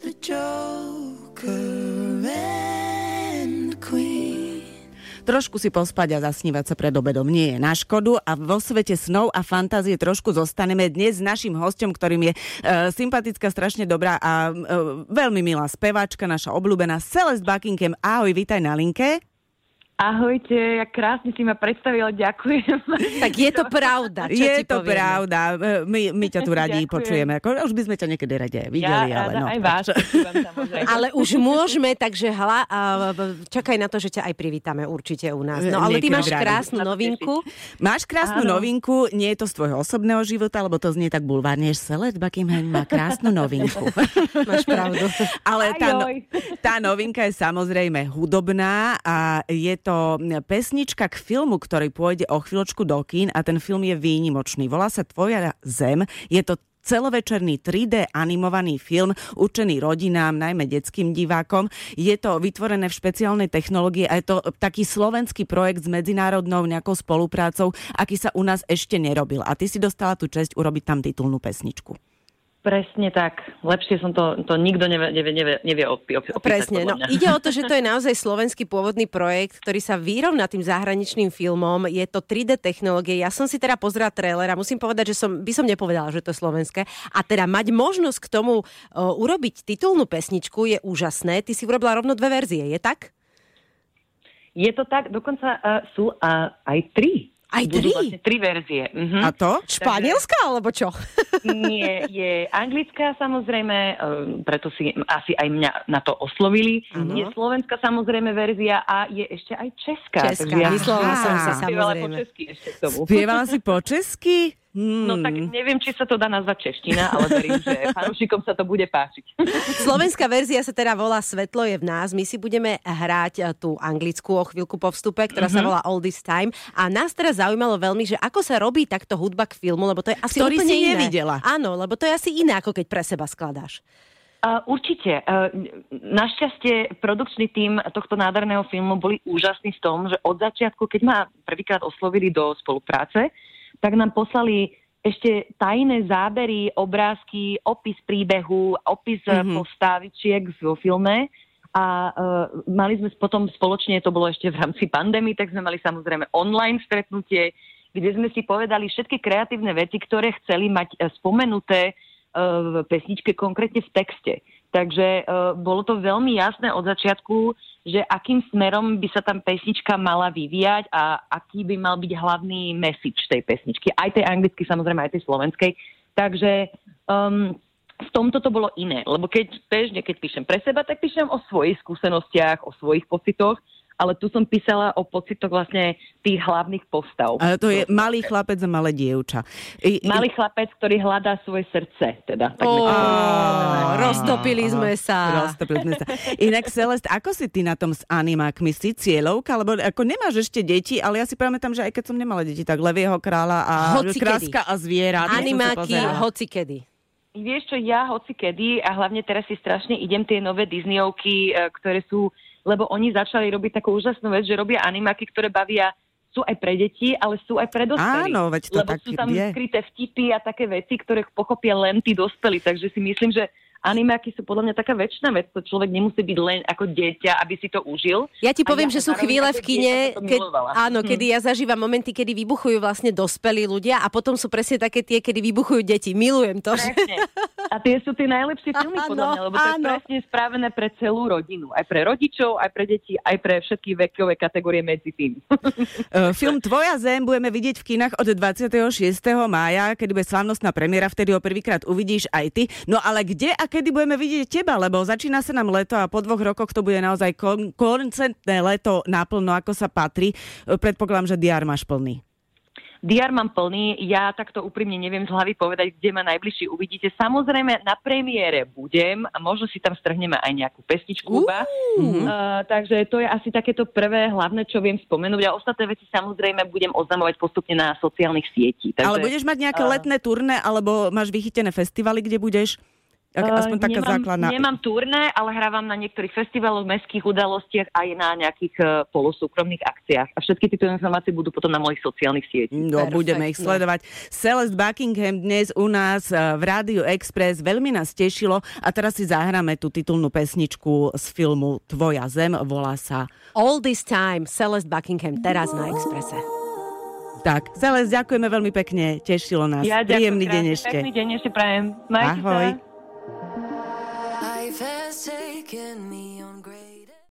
the Joker and Queen. Trošku si pospať a zasnívať sa pred obedom nie je na škodu a vo svete snov a fantázie trošku zostaneme dnes s našim hostom, ktorým je e, sympatická, strašne dobrá a e, veľmi milá speváčka, naša obľúbená Celeste Buckingham. Ahoj, vítaj na linke. Ahojte, jak krásne si ma predstavila, ďakujem. Tak je to pravda, čo je ti to povieme. pravda. My, my ťa tu radi počujeme. Ako, už by sme ťa niekedy radi aj videli. ja ale no, aj vás. Ale už môžeme, takže hla, čakaj na to, že ťa aj privítame určite u nás. No ale ty máš krásnu novinku. Máš krásnu Áno. novinku, nie je to z tvojho osobného života, lebo to znie tak bulvárne, že Celeste Buckingham má krásnu novinku. Máš pravdu. Ale tá, no, tá novinka je samozrejme hudobná a je to pesnička k filmu, ktorý pôjde o chvíľočku do kín a ten film je výnimočný. Volá sa Tvoja zem. Je to celovečerný 3D animovaný film určený rodinám, najmä detským divákom. Je to vytvorené v špeciálnej technológii a je to taký slovenský projekt s medzinárodnou nejakou spoluprácou, aký sa u nás ešte nerobil. A ty si dostala tú česť urobiť tam titulnú pesničku. Presne tak. Lepšie som to, to nikto nevie, nevie, nevie, nevie opi- opi- opísať. Presne, no ide o to, že to je naozaj slovenský pôvodný projekt, ktorý sa vyrovná tým zahraničným filmom. Je to 3D technológie. Ja som si teda pozrela trailer a musím povedať, že som, by som nepovedala, že to je slovenské. A teda mať možnosť k tomu o, urobiť titulnú pesničku je úžasné. Ty si urobila rovno dve verzie, je tak? Je to tak, dokonca uh, sú uh, aj tri. Aj Budú tri? Vlastne tri verzie. Mhm. A to? Španielská alebo čo? Nie, je anglická samozrejme, eh, preto si asi aj mňa na to oslovili. Je slovenská samozrejme verzia a je ešte aj česká. Česká, takže ja myslela som si spievala po samozrejme. česky ešte k tomu. Spievala si po česky? Hmm. No tak neviem, či sa to dá nazvať čeština, ale verím, že fanúšikom sa to bude páčiť. Slovenská verzia sa teda volá Svetlo je v nás. My si budeme hrať eh, tú anglickú o chvíľku po vstupe, ktorá Mhm. sa volá All This Time. A nás teraz zaujímalo veľmi, že ako sa robí takto hudba k filmu, lebo to je asi Ktorý úplne si iné. nevidela. Áno, lebo to je asi iné, ako keď pre seba skladáš. Uh, určite. Uh, našťastie produkčný tím tohto nádherného filmu boli úžasní v tom, že od začiatku, keď ma prvýkrát oslovili do spolupráce, tak nám poslali ešte tajné zábery, obrázky, opis príbehu, opis Mhm. mm-hmm. postavičiek vo filme. A uh, mali sme potom spoločne, to bolo ešte v rámci pandémie, tak sme mali samozrejme online stretnutie, kde sme si povedali všetky kreatívne veci, ktoré chceli mať eh, spomenuté eh, v pesničke, konkrétne v texte. Takže uh, bolo to veľmi jasné od začiatku, že akým smerom by sa tam pesnička mala vyvíjať a aký by mal byť hlavný message tej pesničky. Aj tej anglickej, samozrejme, aj tej slovenskej. Takže um, v tomto to bolo iné, lebo keď bežne, keď píšem pre seba, tak píšem o svojich skúsenostiach, o svojich pocitoch, ale tu som písala o pocitoch vlastne tých hlavných postav. Ale to je malý chlapec a malé dievča. I, i- Malý chlapec, ktorý hľadá svoje srdce, teda. Tak by- roztopili sme sa. Roztopili sme sa. Inak, Celest, ako si ty na tom s animákmi? Si cieľovka? Lebo ako nemáš ešte deti, ale ja si pamätám, že aj keď som nemala deti, tak Levieho kráľa a Hocikedy. Kráska a zviera. Animáky, hoci kedy. Vieš čo, ja hoci kedy a hlavne teraz si strašne idem tie nové Disneyovky, e, ktoré sú, lebo oni začali robiť takú úžasnú vec, že robia animáky, ktoré bavia sú aj pre deti, ale sú aj pre dospelých. Áno, veď to Lebo tak sú tam je. skryté vtipy a také veci, ktoré pochopia len tí dospelí. Takže si myslím, že animáky sú podľa mňa taká väčšina vec. To človek nemusí byť len ako dieťa, aby si to užil. Ja ti poviem, ja že sú chvíle v kine, keď, áno, kedy ja zažívam momenty, kedy vybuchujú vlastne dospelí ľudia a potom sú presne také tie, kedy vybuchujú deti. Milujem to. Presne. A tie sú tie najlepšie filmy, Áno, podľa mňa, lebo to je áno. presne spravené pre celú rodinu. Aj pre rodičov, aj pre deti, aj pre všetky vekové kategórie medzi tým. Uh, film Tvoja zem budeme vidieť v kinách od 26. mája, kedy bude slávnostná premiéra, vtedy ho prvýkrát uvidíš aj ty. No ale kde a kedy budeme vidieť teba? Lebo začína sa nám leto a po dvoch rokoch to bude naozaj kon- koncentné leto naplno, ako sa patrí. Uh, Predpokladám, že diár máš plný. DR mám plný, ja takto úprimne neviem z hlavy povedať, kde ma najbližšie uvidíte. Samozrejme, na premiére budem a možno si tam strhneme aj nejakú pesničku. Uh, takže to je asi takéto prvé hlavné, čo viem spomenúť a ostatné veci samozrejme budem oznamovať postupne na sociálnych sietí. Takže, Ale budeš mať nejaké a- letné turné, alebo máš vychytené festivaly, kde budeš? Ak, aspoň Uh, taká nemám, základná... Nemám turné, ale hrávam na niektorých festivaloch, mestských udalostiach aj na nejakých uh, polosúkromných akciách. A všetky tieto informácie budú potom na mojich sociálnych sieťach. No, Perfektne. budeme ich sledovať. Celeste Buckingham dnes u nás eh, v Rádiu Express. Veľmi nás tešilo a teraz si zahráme tú titulnú pesničku z filmu Tvoja zem. Volá sa All this time, Celeste Buckingham, teraz na Exprese. tak. Celeste, ďakujeme veľmi pekne. Tešilo nás. Ja ďakujem Príjemný deň krásne, ešte. Pekný deň ešte prajem. Majte Ahoj. sa.